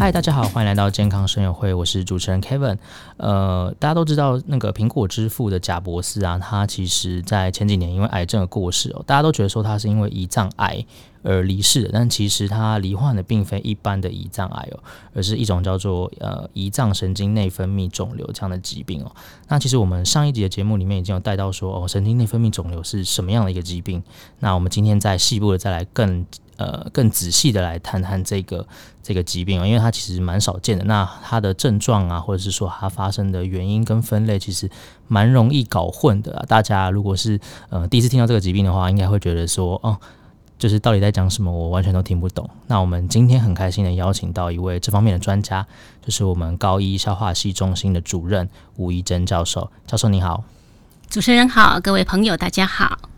嗨，大家好，欢迎来到健康生友会，我是主持人 Kevin。呃，大家都知道那个苹果之父的贾博士啊，他其实在前几年因为癌症而过世哦，大家都觉得说他是因为胰脏癌而离世的，但其实他罹患的并非一般的胰脏癌哦，而是一种叫做呃胰脏神经内分泌肿瘤这样的疾病哦。那其实我们上一集的节目里面已经有带到说哦，神经内分泌肿瘤是什么样的一个疾病。那我们今天再细部的再来更。呃，更仔细的来谈谈这个这个疾病哦，因为它其实蛮少见的。那它的症状啊，或者是说它发生的原因跟分类，其实蛮容易搞混的。大家如果是呃第一次听到这个疾病的话，应该会觉得说，哦，就是到底在讲什么，我完全都听不懂。那我们今天很开心的邀请到一位这方面的专家，就是我们高一消化系中心的主任吴一珍教授。教授你好，主持人好，各位朋友大家好。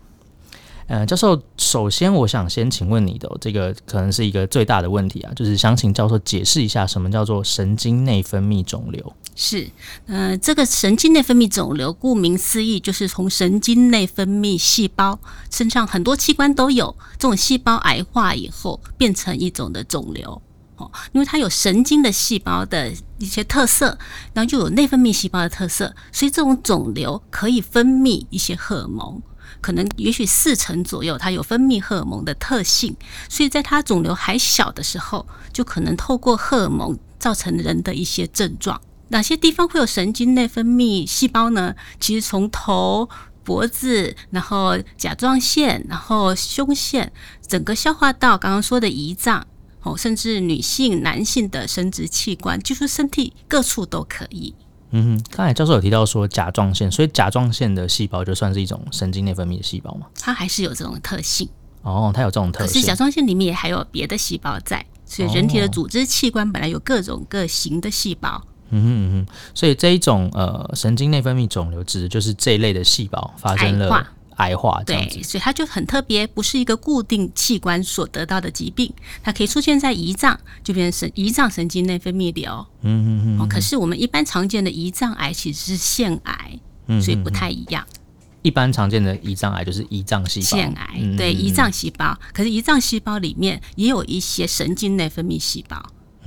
呃，教授，首先我想先请问你的这个可能是一个最大的问题啊，就是想请教授解释一下什么叫做神经内分泌肿瘤。是，呃，这个神经内分泌肿瘤，顾名思义，就是从神经内分泌细胞身上很多器官都有这种细胞癌化以后变成一种的肿瘤哦，因为它有神经的细胞的一些特色，然后又有内分泌细胞的特色，所以这种肿瘤可以分泌一些荷尔蒙。可能也许四成左右，它有分泌荷尔蒙的特性，所以在它肿瘤还小的时候，就可能透过荷尔蒙造成人的一些症状。哪些地方会有神经内分泌细胞呢？其实从头、脖子，然后甲状腺，然后胸腺，整个消化道，刚刚说的胰脏，哦，甚至女性、男性的生殖器官，就是身体各处都可以。嗯哼，刚才教授有提到说甲状腺，所以甲状腺的细胞就算是一种神经内分泌的细胞吗？它还是有这种特性哦，它有这种特性。可是甲状腺里面也还有别的细胞在，所以人体的组织器官本来有各种各型的细胞。哦、嗯哼嗯哼，所以这一种呃神经内分泌肿瘤指的就是这一类的细胞发生了。癌化，对，所以它就很特别，不是一个固定器官所得到的疾病，它可以出现在胰脏，就变成神胰脏神经内分泌瘤。嗯嗯嗯。可是我们一般常见的胰脏癌其实是腺癌，所以不太一样。嗯、一般常见的胰脏癌就是胰脏细胞。腺癌，对，胰脏细胞。可是胰脏细胞里面也有一些神经内分泌细胞，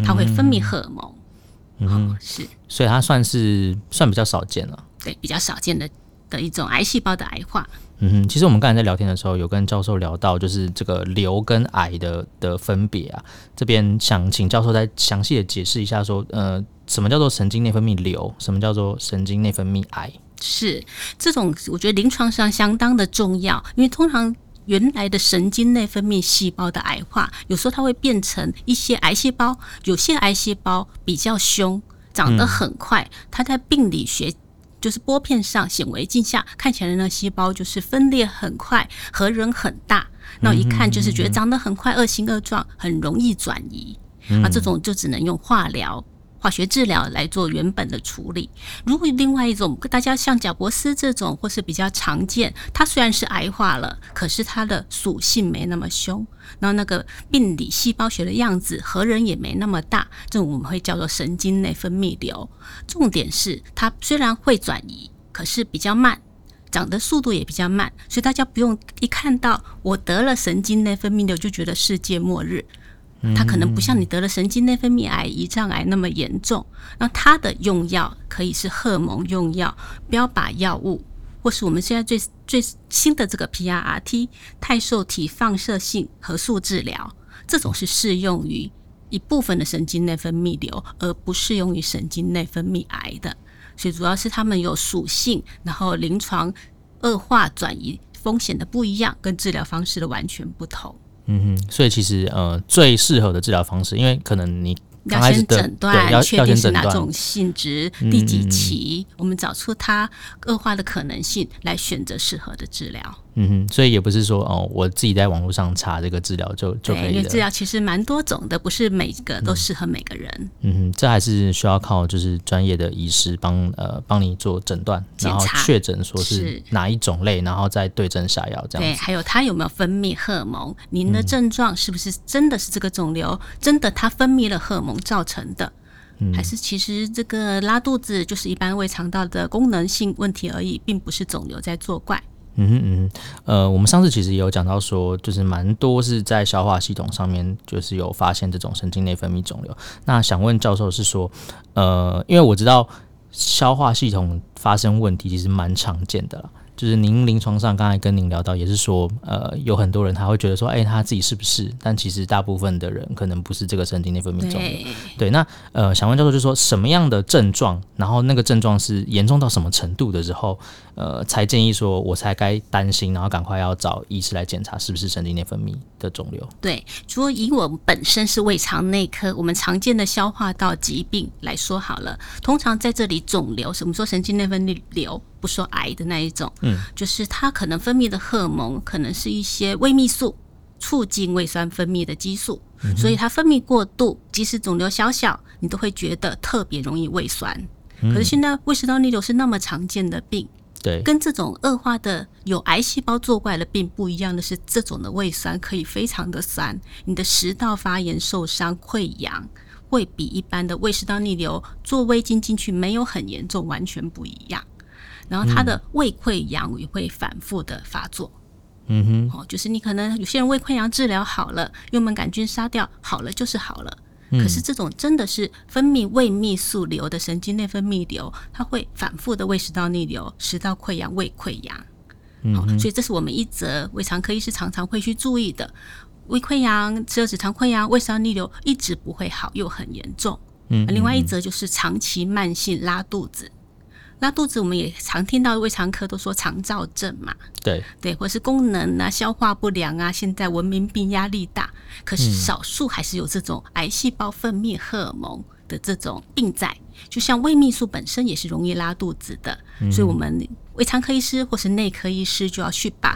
它会分泌荷尔蒙。嗯，哦、是。所以它算是算比较少见了。对，比较少见的的一种癌细胞的癌化。嗯哼，其实我们刚才在聊天的时候，有跟教授聊到，就是这个瘤跟癌的的分别啊。这边想请教授再详细的解释一下，说，呃，什么叫做神经内分泌瘤？什么叫做神经内分泌癌？是这种，我觉得临床上相当的重要，因为通常原来的神经内分泌细胞的癌化，有时候它会变成一些癌细胞，有些癌细胞比较凶，长得很快，它在病理学。就是玻片上显微镜下看起来的那细胞，就是分裂很快，核仁很大，那一看就是觉得长得很快，恶形恶状，很容易转移。啊，这种就只能用化疗。化学治疗来做原本的处理。如果另外一种，大家像贾伯斯这种，或是比较常见，它虽然是癌化了，可是它的属性没那么凶，然后那个病理细胞学的样子，核仁也没那么大，这种我们会叫做神经内分泌瘤。重点是它虽然会转移，可是比较慢，长的速度也比较慢，所以大家不用一看到我得了神经内分泌瘤就觉得世界末日。它可能不像你得了神经内分泌癌、胰脏癌那么严重。那它的用药可以是荷尔蒙用药、标靶药物，或是我们现在最最新的这个 PRRT 太受体放射性核素治疗，这种是适用于一部分的神经内分泌瘤，而不适用于神经内分泌癌的。所以主要是它们有属性，然后临床恶化转移风险的不一样，跟治疗方式的完全不同。嗯哼，所以其实呃，最适合的治疗方式，因为可能你。要先诊断，要确定是哪种性质，第几期，我们找出它恶化的可能性，来选择适合的治疗。嗯哼，所以也不是说哦，我自己在网络上查这个治疗就就可以了。因为治疗其实蛮多种的，不是每个都适合每个人。嗯，嗯哼，这还是需要靠就是专业的医师帮呃帮你做诊断，然后确诊说是哪一种类，然后再对症下药这样子。对，还有它有没有分泌荷尔蒙？您的症状是不是真的是这个肿瘤？嗯、真的它分泌了荷尔蒙？造成的，还是其实这个拉肚子就是一般胃肠道的功能性问题而已，并不是肿瘤在作怪。嗯哼嗯，呃，我们上次其实也有讲到说，就是蛮多是在消化系统上面，就是有发现这种神经内分泌肿瘤。那想问教授是说，呃，因为我知道消化系统发生问题其实蛮常见的啦。就是您临床上刚才跟您聊到，也是说，呃，有很多人他会觉得说，哎、欸，他自己是不是？但其实大部分的人可能不是这个神经内分泌肿瘤。对，对，那呃，想问教授，就是说什么样的症状，然后那个症状是严重到什么程度的时候，呃，才建议说我才该担心，然后赶快要找医师来检查是不是神经内分泌的肿瘤。对，如果以我们本身是胃肠内科，我们常见的消化道疾病来说好了，通常在这里肿瘤，什么说神经内分泌瘤？不说癌的那一种，嗯，就是它可能分泌的荷尔蒙可能是一些胃泌素，促进胃酸分泌的激素，嗯、所以它分泌过度，即使肿瘤小小，你都会觉得特别容易胃酸。嗯、可是现在胃食道逆流是那么常见的病，对，跟这种恶化的有癌细胞作怪的病不一样的是，这种的胃酸可以非常的酸，你的食道发炎、受伤、溃疡，会比一般的胃食道逆流做胃镜进去没有很严重，完全不一样。然后他的胃溃疡也会反复的发作，嗯哼，哦，就是你可能有些人胃溃疡治疗好了，幽门杆菌杀掉好了就是好了，嗯、可是这种真的是分泌胃泌素瘤的神经内分泌瘤，它会反复的胃食道逆流、食道溃疡、胃溃疡，嗯、哦，所以这是我们一则胃肠科医师常常会去注意的，胃溃疡、十二指肠溃疡、胃食道逆流一直不会好又很严重，嗯，另外一则就是长期慢性拉肚子。拉肚子，我们也常听到胃肠科都说肠燥症嘛，对。对，或是功能啊、消化不良啊，现在文明病压力大，可是少数还是有这种癌细胞分泌荷尔蒙的这种病在，就像胃泌素本身也是容易拉肚子的，嗯、所以我们胃肠科医师或是内科医师就要去把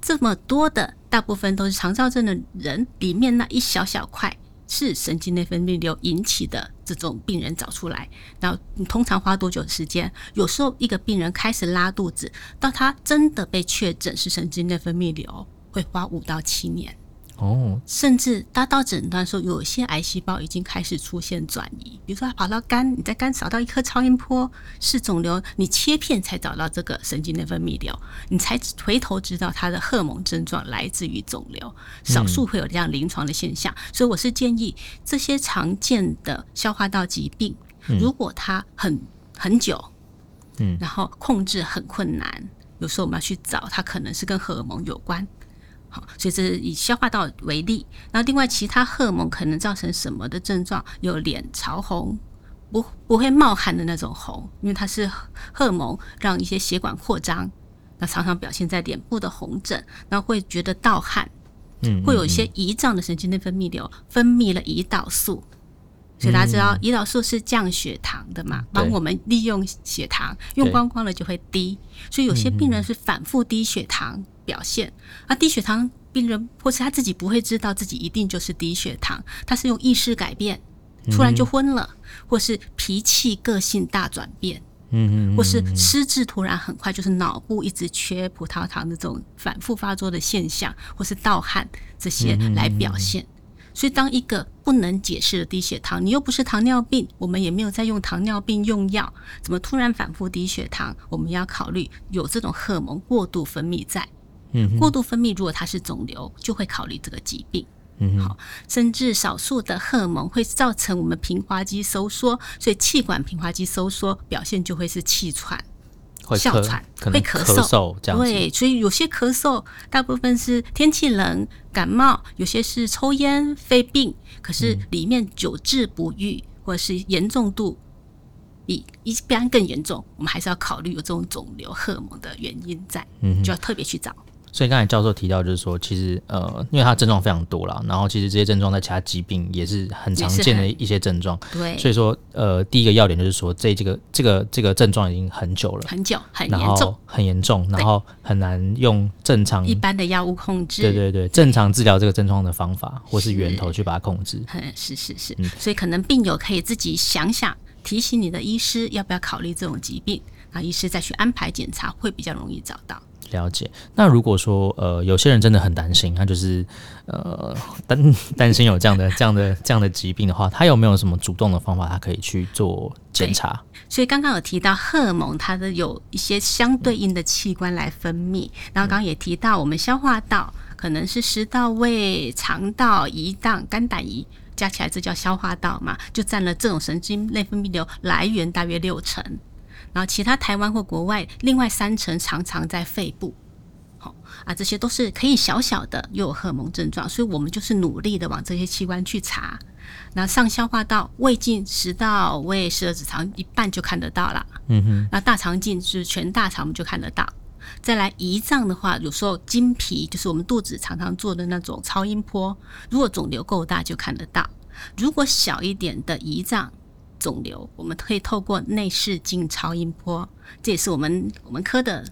这么多的大部分都是肠燥症的人里面那一小小块。是神经内分泌瘤引起的这种病人找出来，那通常花多久时间？有时候一个病人开始拉肚子，到他真的被确诊是神经内分泌瘤，会花五到七年。哦，甚至达到诊断说，有些癌细胞已经开始出现转移，比如说它跑到肝，你在肝找到一颗超音波是肿瘤，你切片才找到这个神经内分泌瘤，你才回头知道它的荷尔蒙症状来自于肿瘤，少数会有这样临床的现象，所以我是建议这些常见的消化道疾病，如果它很很久，嗯，然后控制很困难，有时候我们要去找它，可能是跟荷尔蒙有关。好，所以这是以消化道为例。那另外其他荷尔蒙可能造成什么的症状？有脸潮红，不不会冒汗的那种红，因为它是荷尔蒙让一些血管扩张，那常常表现在脸部的红疹，然后会觉得盗汗，嗯，会有一些胰脏的神经内分泌瘤分泌了胰岛素，所以大家知道胰岛素是降血糖的嘛，帮我们利用血糖用光光了就会低，所以有些病人是反复低血糖。表现，而低血糖病人或是他自己不会知道自己一定就是低血糖，他是用意识改变，突然就昏了，嗯、或是脾气个性大转变，嗯，或是失智突然很快，就是脑部一直缺葡萄糖的这种反复发作的现象，或是盗汗这些来表现。所以，当一个不能解释的低血糖，你又不是糖尿病，我们也没有在用糖尿病用药，怎么突然反复低血糖？我们要考虑有这种荷尔蒙过度分泌在。嗯，过度分泌，如果它是肿瘤，就会考虑这个疾病。嗯，好，甚至少数的荷尔蒙会造成我们平滑肌收缩，所以气管平滑肌收缩表现就会是气喘、哮喘、会咳嗽这样。对，所以有些咳嗽大部分是天气冷、感冒，有些是抽烟、肺病，可是里面久治不愈，或者是严重度比一般更严重，我们还是要考虑有这种肿瘤荷尔蒙的原因在，嗯，就要特别去找。所以刚才教授提到，就是说，其实呃，因为它症状非常多啦，然后其实这些症状在其他疾病也是很常见的一些症状。对，所以说呃，第一个要点就是说，这这个这个这个症状已经很久了，很久，很严重，很严重，然后很难用正常一般的药物控制。对对对，正常治疗这个症状的方法，或是源头去把它控制。嗯是是是，嗯，所以可能病友可以自己想想，提醒你的医师要不要考虑这种疾病。然后医师再去安排检查，会比较容易找到。了解。那如果说呃，有些人真的很担心，他就是呃担 担心有这样的这样的这样的疾病的话，他有没有什么主动的方法，他可以去做检查？所以刚刚有提到荷尔蒙，它的有一些相对应的器官来分泌。然后刚刚也提到，我们消化道可能是食道、胃、肠道、胰脏、肝胆胰加起来，这叫消化道嘛，就占了这种神经内分泌流来源大约六成。然后其他台湾或国外，另外三成常常在肺部，好啊，这些都是可以小小的又有荷尔蒙症状，所以我们就是努力的往这些器官去查。那上消化道、胃镜、食道、胃、十二指肠一半就看得到了，嗯哼。那大肠镜是全大肠我们就看得到。再来胰脏的话，有时候经皮就是我们肚子常常做的那种超音波，如果肿瘤够大就看得到。如果小一点的胰脏。肿瘤，我们可以透过内视镜超音波，这也是我们我们科的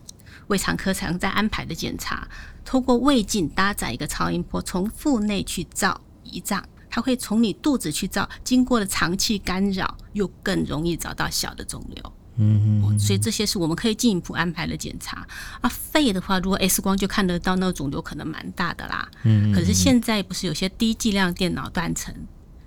胃肠科常在安排的检查。透过胃镜搭载一个超音波，从腹内去照胰脏，它会从你肚子去照，经过了肠气干扰，又更容易找到小的肿瘤。嗯嗯，所以这些是我们可以进一步安排的检查。啊，肺的话，如果 X 光就看得到，那个肿瘤可能蛮大的啦。嗯，可是现在不是有些低剂量电脑断层？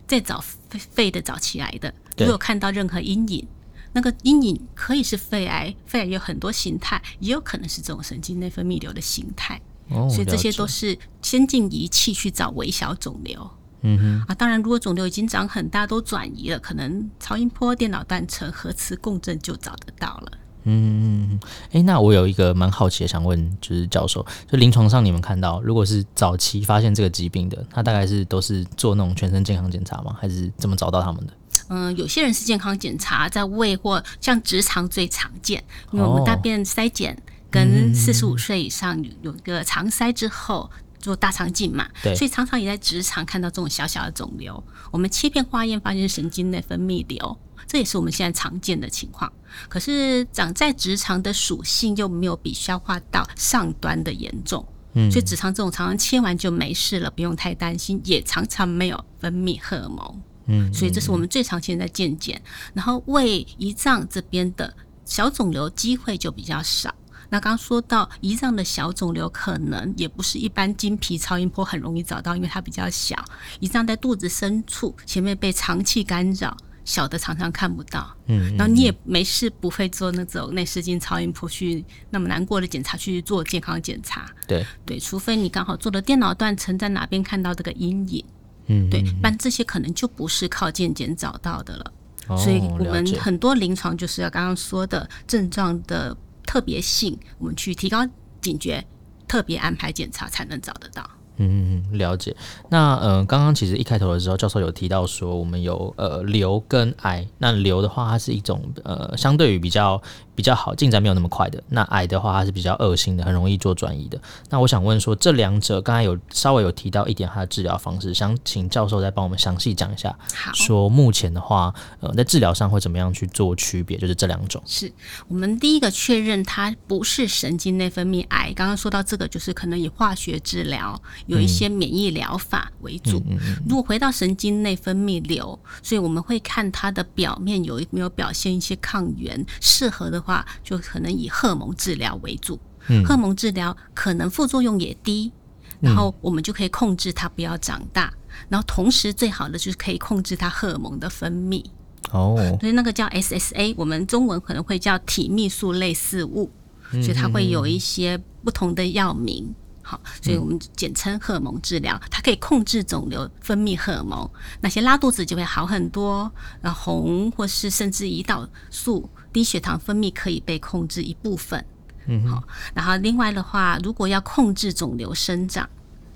再找肺肺的早期癌的，如果看到任何阴影，那个阴影可以是肺癌，肺癌有很多形态，也有可能是这种神经内分泌瘤的形态。哦，所以这些都是先进仪器去找微小肿瘤。嗯哼，啊，当然，如果肿瘤已经长很大，都转移了，可能超音波、电脑断层、核磁共振就找得到了。嗯，哎、欸，那我有一个蛮好奇的，想问，就是教授，就临床上你们看到，如果是早期发现这个疾病的，他大概是都是做那种全身健康检查吗？还是怎么找到他们的？嗯，有些人是健康检查，在胃或像直肠最常见，因为我们大便筛检跟四十五岁以上有一个肠筛之后做大肠镜嘛，对，所以常常也在直肠看到这种小小的肿瘤，我们切片化验发现神经内分泌瘤。这也是我们现在常见的情况，可是长在直肠的属性又没有比消化道上端的严重，嗯，所以直肠这种常常切完就没事了，不用太担心，也常常没有分泌荷尔蒙，嗯，所以这是我们最常见的见检。然后胃、胰脏这边的小肿瘤机会就比较少。那刚刚说到胰脏的小肿瘤，可能也不是一般经皮超音波很容易找到，因为它比较小，胰脏在肚子深处，前面被肠气干扰。小的常常看不到，嗯，然后你也没事不会做那种内视镜超音波去那么难过的检查去做健康检查，对对，除非你刚好做的电脑断层，在哪边看到这个阴影，嗯，对，但这些可能就不是靠健检找到的了，哦，所以我们很多临床就是要刚刚说的症状的特别性，我们去提高警觉，特别安排检查才能找得到。嗯，了解。那呃，刚刚其实一开头的时候，教授有提到说，我们有呃瘤跟癌。那瘤的话，它是一种呃，相对于比较比较好进展没有那么快的。那癌的话，它是比较恶性的，很容易做转移的。那我想问说，这两者刚才有稍微有提到一点它的治疗方式，想请教授再帮我们详细讲一下。好，说目前的话，呃，在治疗上会怎么样去做区别？就是这两种。是我们第一个确认它不是神经内分泌癌。刚刚说到这个，就是可能以化学治疗。有一些免疫疗法为主。如果回到神经内分泌瘤，所以我们会看它的表面有没有表现一些抗原，适合的话就可能以荷尔蒙治疗为主。荷尔蒙治疗可能副作用也低，然后我们就可以控制它不要长大，然后同时最好的就是可以控制它荷尔蒙的分泌。哦，所以那个叫 SSA，我们中文可能会叫体泌素类似物，所以它会有一些不同的药名。好，所以我们简称荷尔蒙治疗，它可以控制肿瘤分泌荷尔蒙，那些拉肚子就会好很多，然后红或是甚至胰岛素、低血糖分泌可以被控制一部分。嗯，好，然后另外的话，如果要控制肿瘤生长，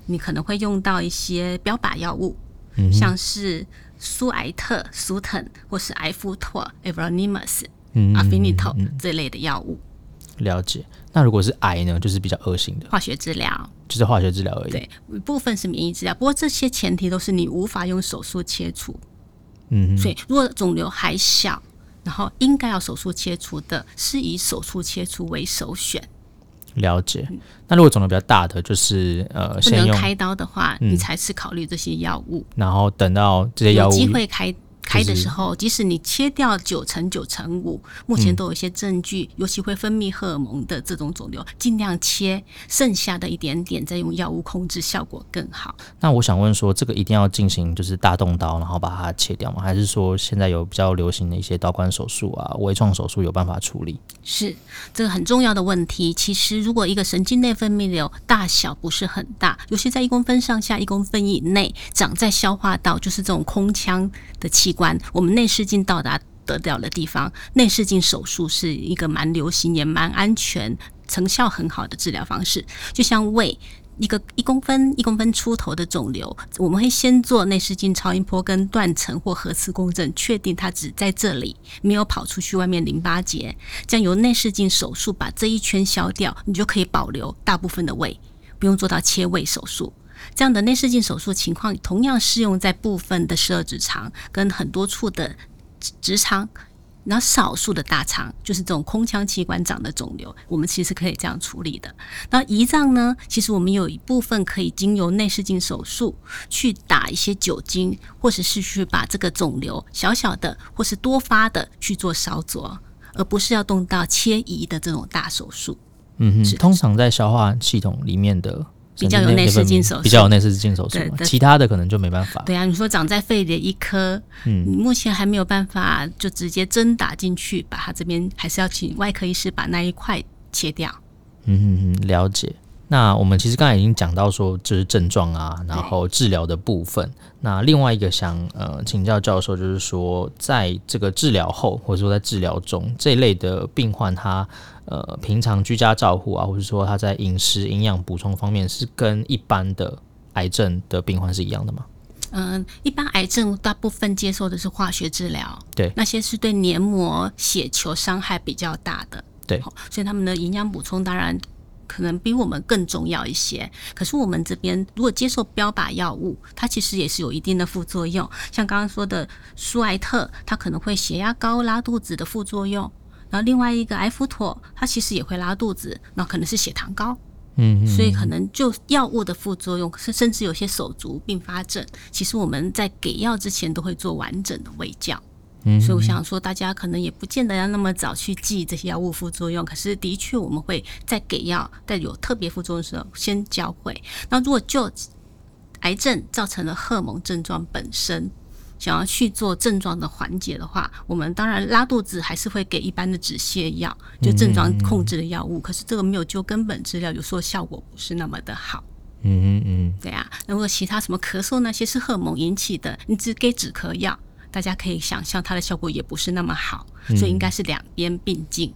你可能会用到一些标靶药物，嗯，像是苏艾特、苏腾或是艾夫妥、Everolimus、阿菲尼托这类的药物。了解，那如果是癌呢，就是比较恶性的化学治疗，就是化学治疗而已。对，一部分是免疫治疗，不过这些前提都是你无法用手术切除。嗯，所以如果肿瘤还小，然后应该要手术切除的，是以手术切除为首选。了解。那如果肿瘤比较大的，就是呃，不能开刀的话，嗯、你才是考虑这些药物。然后等到这些药物有机会开。开的时候，即使你切掉九成九成五，目前都有一些证据，尤其会分泌荷尔蒙的这种肿瘤，尽量切，剩下的一点点再用药物控制，效果更好。那我想问说，这个一定要进行就是大动刀，然后把它切掉吗？还是说现在有比较流行的一些导管手术啊、微创手术有办法处理？是这个很重要的问题。其实如果一个神经内分泌瘤大小不是很大，尤其在一公分上下、一公分以内，长在消化道，就是这种空腔的器官，我们内视镜到达得了的地方，内视镜手术是一个蛮流行也蛮安全、成效很好的治疗方式。就像胃一个一公分、一公分出头的肿瘤，我们会先做内视镜超音波跟断层或核磁共振，确定它只在这里，没有跑出去外面淋巴结，这样由内视镜手术把这一圈消掉，你就可以保留大部分的胃，不用做到切胃手术。这样的内视镜手术情况同样适用在部分的十二指肠跟很多处的直肠，然后少数的大肠，就是这种空腔器官长的肿瘤，我们其实可以这样处理的。那胰脏呢？其实我们有一部分可以经由内视镜手术去打一些酒精，或者是去把这个肿瘤小小的或是多发的去做烧灼，而不是要动到切胰的这种大手术。嗯哼，通常在消化系统里面的。比较有内视镜手术，比较有内视镜手术，其他的可能就没办法。对啊，你说长在肺的一颗，嗯，你目前还没有办法就直接针打进去，把它这边还是要请外科医师把那一块切掉。嗯嗯嗯，了解。那我们其实刚才已经讲到说，就是症状啊，然后治疗的部分。那另外一个想呃请教教授，就是说，在这个治疗后，或者说在治疗中这一类的病患，他呃平常居家照护啊，或者说他在饮食营养补充方面，是跟一般的癌症的病患是一样的吗？嗯、呃，一般癌症大部分接受的是化学治疗，对，那些是对黏膜血球伤害比较大的，对，所以他们的营养补充当然。可能比我们更重要一些，可是我们这边如果接受标靶药物，它其实也是有一定的副作用。像刚刚说的舒艾特，它可能会血压高、拉肚子的副作用。然后另外一个艾福妥，它其实也会拉肚子，那可能是血糖高。嗯，所以可能就药物的副作用，甚甚至有些手足并发症，其实我们在给药之前都会做完整的胃教。嗯所以我想说，大家可能也不见得要那么早去记这些药物副作用。可是的确，我们会在给药在有特别副作用的时候先教会。那如果就癌症造成了荷尔蒙症状本身，想要去做症状的缓解的话，我们当然拉肚子还是会给一般的止泻药，就症状控制的药物。可是这个没有就根本治疗，有时候效果不是那么的好。嗯嗯嗯，对啊。那如果其他什么咳嗽那些是荷尔蒙引起的，你只给止咳药。大家可以想象，它的效果也不是那么好，嗯、所以应该是两边并进。嗯，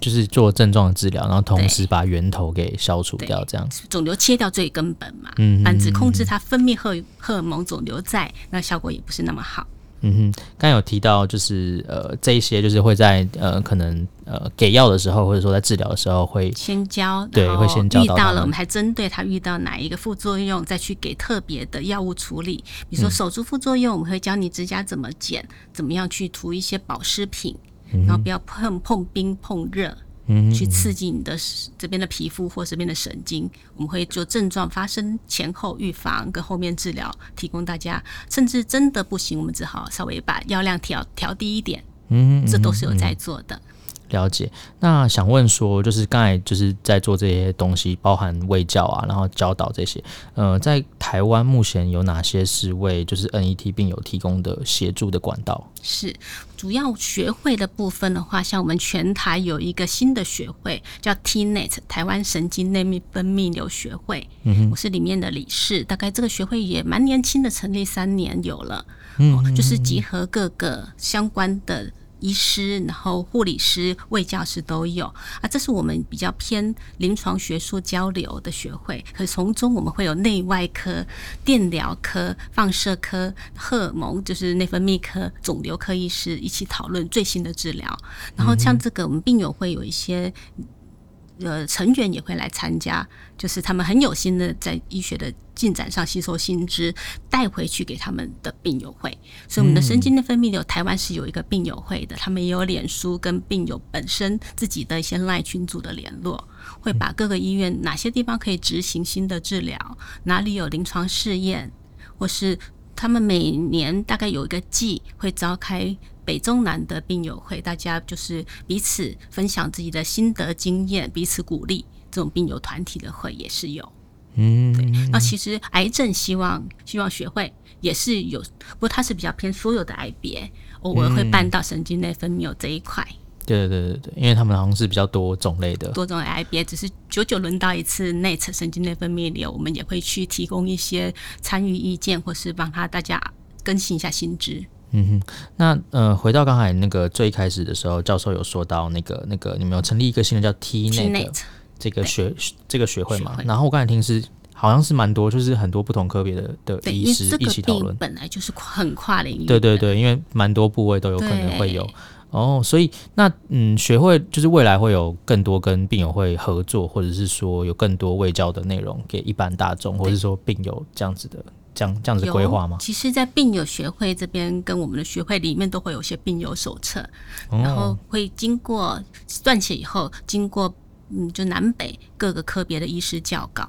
就是做症状的治疗，然后同时把源头给消除掉，这样子。肿瘤切掉最根本嘛，嗯，反之控制它分泌荷荷尔蒙，肿瘤在，那效果也不是那么好。嗯哼，刚有提到就是呃这一些就是会在呃可能呃给药的时候或者说在治疗的时候会先教，对，会先教到。遇到了，我们还针对他遇到哪一个副作用再去给特别的药物处理。比如说手足副作用，我们会教你指甲怎么剪，怎么样去涂一些保湿品，然后不要碰碰冰碰热。去刺激你的这边的皮肤或这边的神经，我们会做症状发生前后预防跟后面治疗提供大家，甚至真的不行，我们只好稍微把药量调调低一点，嗯，这都是有在做的。了解，那想问说，就是刚才就是在做这些东西，包含卫教啊，然后教导这些，呃，在台湾目前有哪些是为就是 NET 病友提供的协助的管道？是主要学会的部分的话，像我们全台有一个新的学会叫 TNET 台湾神经内分泌瘤学会，嗯哼，我是里面的理事，大概这个学会也蛮年轻的，成立三年有了，嗯哼，就是集合各个相关的。医师，然后护理师、卫教师都有啊，这是我们比较偏临床学术交流的学会。可从中我们会有内外科、电疗科、放射科、荷尔蒙，就是内分泌科、肿瘤科医师一起讨论最新的治疗。然后像这个，我们病友会有一些。呃，成员也会来参加，就是他们很有心的在医学的进展上吸收新知，带回去给他们的病友会。所以，我们的神经内分泌瘤台湾是有一个病友会的，他们也有脸书跟病友本身自己的一些赖群组的联络，会把各个医院哪些地方可以执行新的治疗，哪里有临床试验，或是他们每年大概有一个季会召开北中南的病友会，大家就是彼此分享自己的心得经验，彼此鼓励。这种病友团体的会也是有。嗯，对。那其实癌症希望希望学会也是有，不过它是比较偏所有的癌别，偶尔会办到神经内分泌这一块。对对对对，因为他们好像是比较多种类的，多种癌别，只是久久轮到一次内侧神经内分泌瘤，我们也会去提供一些参与意见，或是帮他大家更新一下新知。嗯哼，那呃，回到刚才那个最开始的时候，教授有说到那个那个你们有成立一个新的叫 TNET 这个学这个学会嘛？然后我刚才听是好像是蛮多，就是很多不同科别的的医师一起讨论，本来就是很跨领域，对对对，因为蛮多部位都有可能会有。哦，所以那嗯，学会就是未来会有更多跟病友会合作，或者是说有更多卫教的内容给一般大众，或者是说病友这样子的这样这样子规划吗？其实，在病友学会这边跟我们的学会里面都会有些病友手册，哦、然后会经过撰写以后，经过嗯，就南北各个科别的医师校稿，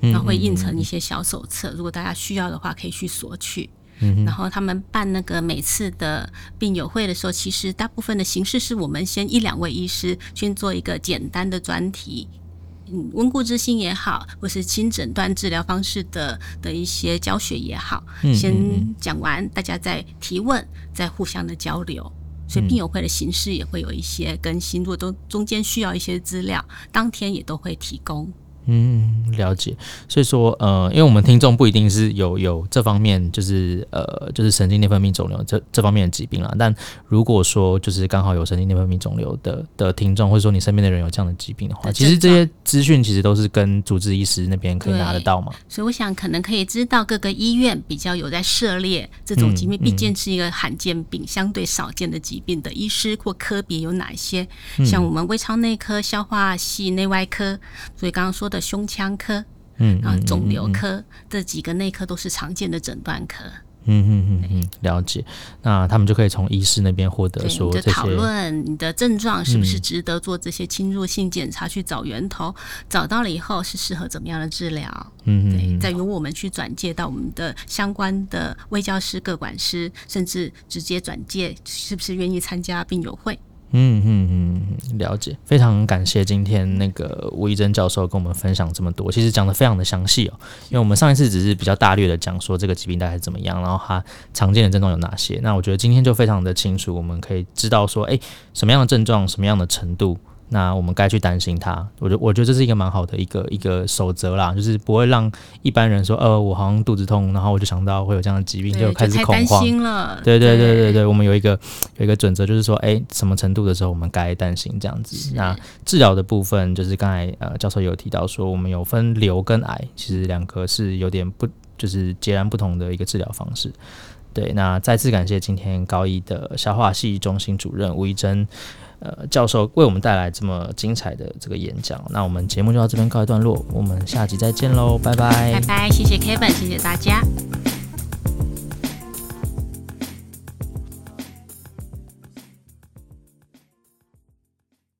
然后会印成一些小手册，如果大家需要的话，可以去索取。嗯、然后他们办那个每次的病友会的时候，其实大部分的形式是我们先一两位医师先做一个简单的专题，嗯，温故知新也好，或是新诊断治疗方式的的一些教学也好，先讲完，大家再提问，再互相的交流。所以病友会的形式也会有一些更新，如果都中间需要一些资料，当天也都会提供。嗯，了解。所以说，呃，因为我们听众不一定是有有这方面，就是呃，就是神经内分泌肿瘤这这方面的疾病啦。但如果说就是刚好有神经内分泌肿瘤的的听众，或者说你身边的人有这样的疾病的话，其实这些资讯其实都是跟主治医师那边可以拿得到嘛。所以我想可能可以知道各个医院比较有在涉猎这种疾病，毕竟是一个罕见病，相对少见的疾病的医师或科别有哪些？像我们胃肠内科、消化系内外科，所以刚刚说的。胸腔科，嗯，然后肿瘤科、嗯嗯嗯、这几个内科都是常见的诊断科。嗯嗯嗯嗯，了解。那他们就可以从医师那边获得说这些讨论，你的症状是不是值得做这些侵入性检查去找源头？嗯、找到了以后是适合怎么样的治疗？嗯对，再由我们去转介到我们的相关的卫教师、各管师，甚至直接转介，是不是愿意参加病友会？嗯嗯嗯，了解，非常感谢今天那个吴一珍教授跟我们分享这么多，其实讲的非常的详细哦。因为我们上一次只是比较大略的讲说这个疾病大概是怎么样，然后它常见的症状有哪些。那我觉得今天就非常的清楚，我们可以知道说，哎，什么样的症状，什么样的程度。那我们该去担心它，我觉我觉得这是一个蛮好的一个一个守则啦，就是不会让一般人说，呃，我好像肚子痛，然后我就想到会有这样的疾病，就开始恐慌了。对对对对对，我们有一个有一个准则，就是说，哎，什么程度的时候我们该担心这样子。那治疗的部分，就是刚才呃教授有提到说，我们有分瘤跟癌，其实两个是有点不，就是截然不同的一个治疗方式。对，那再次感谢今天高一的消化系中心主任吴一珍。呃，教授为我们带来这么精彩的这个演讲，那我们节目就到这边告一段落，我们下集再见喽，拜拜，拜拜，谢谢 Kevin，谢谢大家。